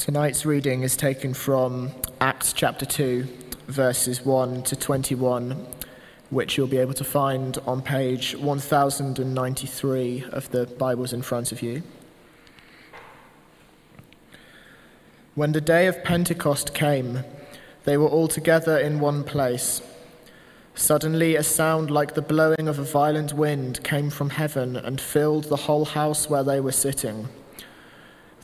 Tonight's reading is taken from Acts chapter 2, verses 1 to 21, which you'll be able to find on page 1093 of the Bibles in front of you. When the day of Pentecost came, they were all together in one place. Suddenly, a sound like the blowing of a violent wind came from heaven and filled the whole house where they were sitting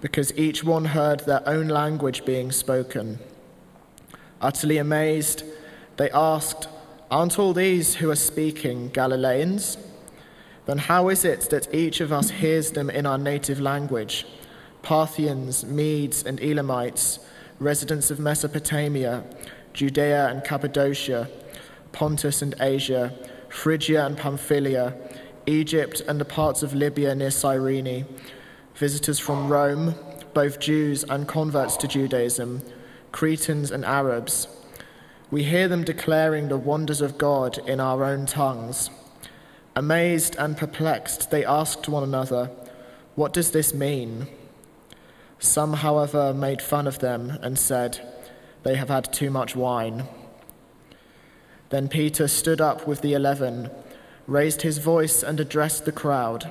because each one heard their own language being spoken. Utterly amazed, they asked, Aren't all these who are speaking Galileans? Then how is it that each of us hears them in our native language? Parthians, Medes, and Elamites, residents of Mesopotamia, Judea and Cappadocia, Pontus and Asia, Phrygia and Pamphylia, Egypt and the parts of Libya near Cyrene visitors from Rome, both Jews and converts to Judaism, Cretans and Arabs. We hear them declaring the wonders of God in our own tongues. Amazed and perplexed, they asked one another, What does this mean? Some, however, made fun of them and said, They have had too much wine. Then Peter stood up with the eleven, raised his voice, and addressed the crowd.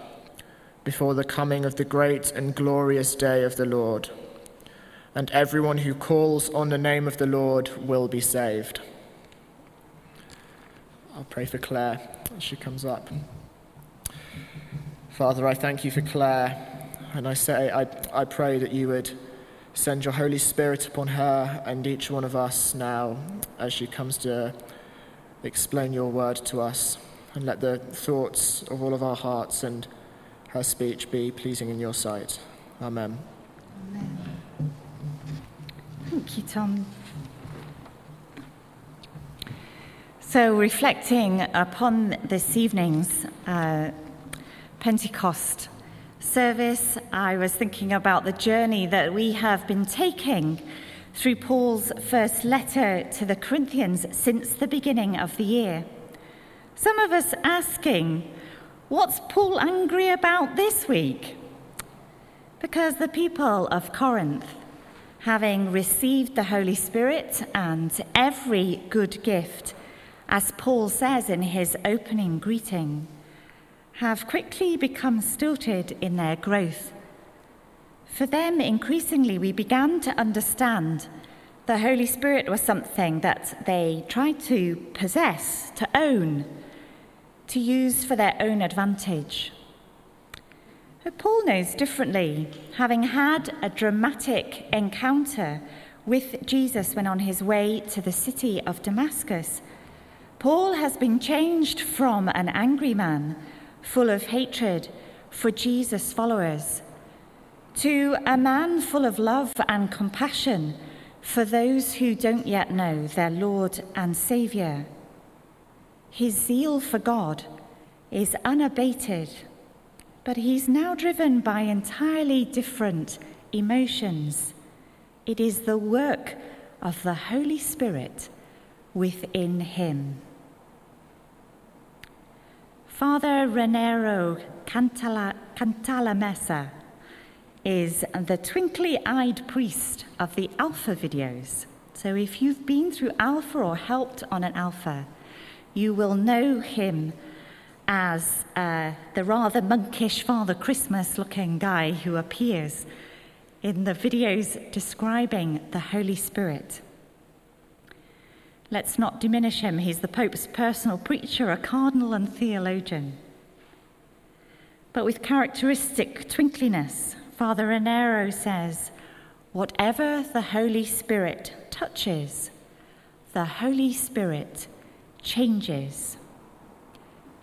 before the coming of the great and glorious day of the Lord. And everyone who calls on the name of the Lord will be saved. I'll pray for Claire as she comes up. Father, I thank you for Claire, and I say, I, I pray that you would send your Holy Spirit upon her and each one of us now as she comes to explain your word to us, and let the thoughts of all of our hearts and her speech be pleasing in your sight. Amen. Amen. Thank you, Tom. So, reflecting upon this evening's uh, Pentecost service, I was thinking about the journey that we have been taking through Paul's first letter to the Corinthians since the beginning of the year. Some of us asking, What's Paul angry about this week? Because the people of Corinth, having received the Holy Spirit and every good gift, as Paul says in his opening greeting, have quickly become stilted in their growth. For them, increasingly, we began to understand the Holy Spirit was something that they tried to possess, to own to use for their own advantage. But Paul knows differently, having had a dramatic encounter with Jesus when on his way to the city of Damascus. Paul has been changed from an angry man full of hatred for Jesus' followers to a man full of love and compassion for those who don't yet know their Lord and Saviour. His zeal for God is unabated, but he's now driven by entirely different emotions. It is the work of the Holy Spirit within him. Father Cantala, Cantalamessa is the twinkly eyed priest of the Alpha videos. So if you've been through Alpha or helped on an Alpha, you will know him as uh, the rather monkish Father Christmas looking guy who appears in the videos describing the Holy Spirit. Let's not diminish him. He's the Pope's personal preacher, a cardinal and theologian. But with characteristic twinkliness, Father Raniero says, Whatever the Holy Spirit touches, the Holy Spirit changes.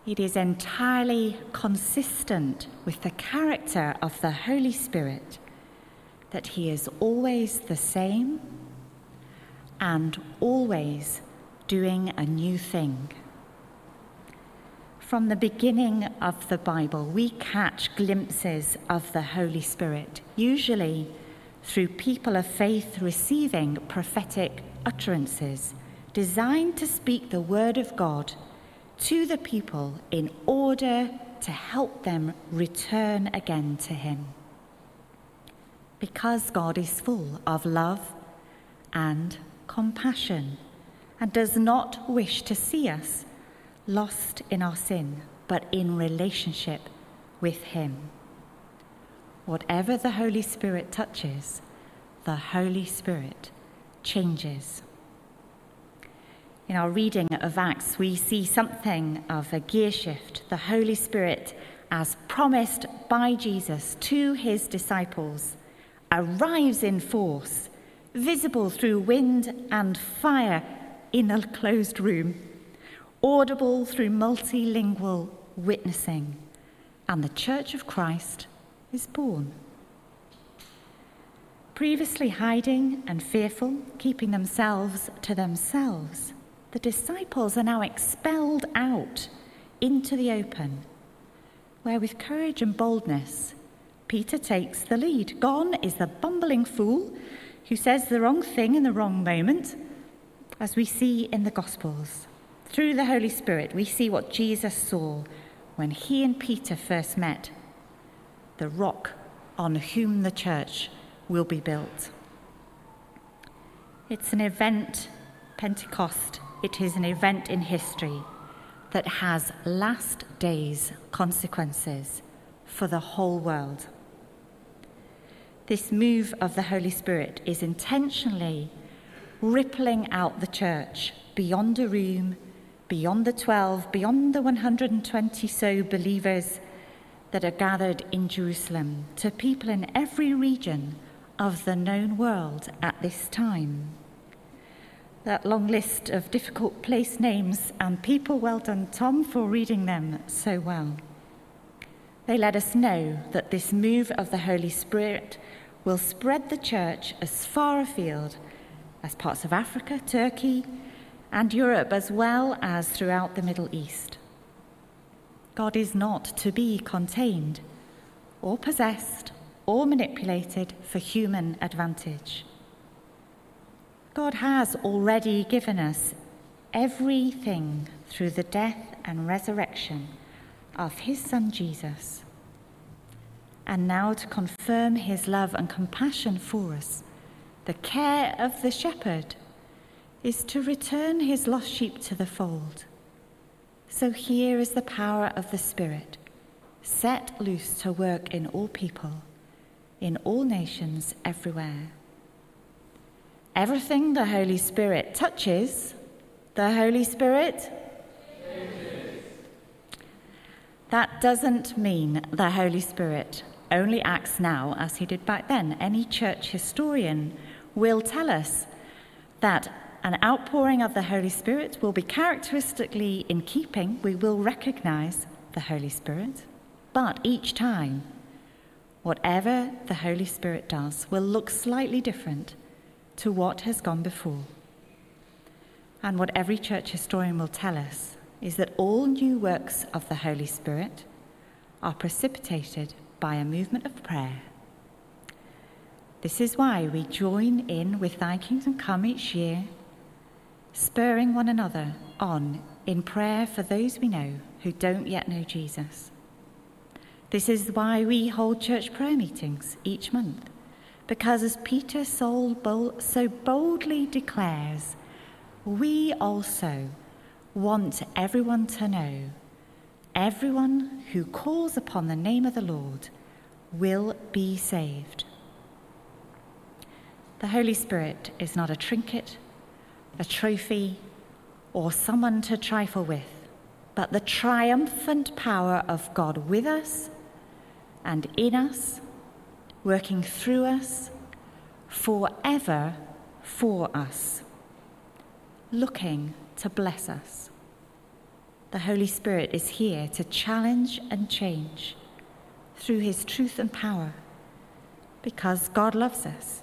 It is entirely consistent with the character of the Holy Spirit that He is always the same and always doing a new thing. From the beginning of the Bible, we catch glimpses of the Holy Spirit, usually through people of faith receiving prophetic utterances designed to speak the word of God to the people in order to help them return again to Him. Because God is full of love and compassion and does not wish to see us lost in our sin, but in relationship with Him. Whatever the Holy Spirit touches, the Holy Spirit changes. In our reading of Acts, we see something of a gear shift. The Holy Spirit, as promised by Jesus to his disciples, arrives in force, visible through wind and fire in a closed room audible through multilingual witnessing, and the Church of Christ is born. Previously hiding and fearful, keeping themselves to themselves, the disciples are now expelled out into the open, where with courage and boldness, Peter takes the lead. Gone is the bumbling fool who says the wrong thing in the wrong moment, as we see in the Gospels. Through the Holy Spirit, we see what Jesus saw when he and Peter first met the rock on whom the church will be built. It's an event, Pentecost, it is an event in history that has last days consequences for the whole world. This move of the Holy Spirit is intentionally rippling out the church beyond a room beyond the 12, beyond the 120 so believers that are gathered in Jerusalem, to people in every region of the known world at this time. That long list of difficult place names and people, well done, Tom, for reading them so well. They let us know that this move of the Holy Spirit will spread the church as far afield as parts of Africa, Turkey, and Europe as well as throughout the Middle East. God is not to be contained or possessed or manipulated for human advantage. God has already given us everything through the death and resurrection of his Son Jesus. And now, to confirm his love and compassion for us, the care of the shepherd is to return his lost sheep to the fold. So here is the power of the Spirit, set loose to work in all people, in all nations, everywhere. Everything the Holy Spirit touches, the Holy Spirit. That doesn't mean the Holy Spirit only acts now as he did back then. Any church historian will tell us that An outpouring of the Holy Spirit will be characteristically in keeping. We will recognize the Holy Spirit, but each time, whatever the Holy Spirit does will look slightly different to what has gone before. And what every church historian will tell us is that all new works of the Holy Spirit are precipitated by a movement of prayer. This is why we join in with Thy Kingdom Come each year, spurring one another on in prayer for those we know who don't yet know Jesus. This is why we hold church prayer meetings each month, because as Peter so boldly declares, we also want everyone to know everyone who calls upon the name of the Lord will be saved. The Holy Spirit is not a trinket, a trophy, or someone to trifle with, but the triumphant power of God with us and in us, working through us, forever for us, looking to bless us. The Holy Spirit is here to challenge and change through his truth and power because God loves us.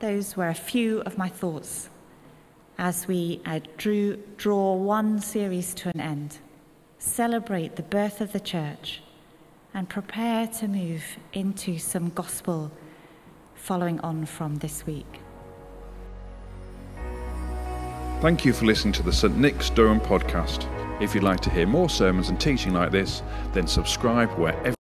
Those were a few of my thoughts as we uh, drew, draw one series to an end, celebrate the birth of the church, and prepare to move into some gospel following on from this week. Thank you for listening to the St Nick's Durham podcast. If you'd like to hear more sermons and teaching like this, then subscribe wherever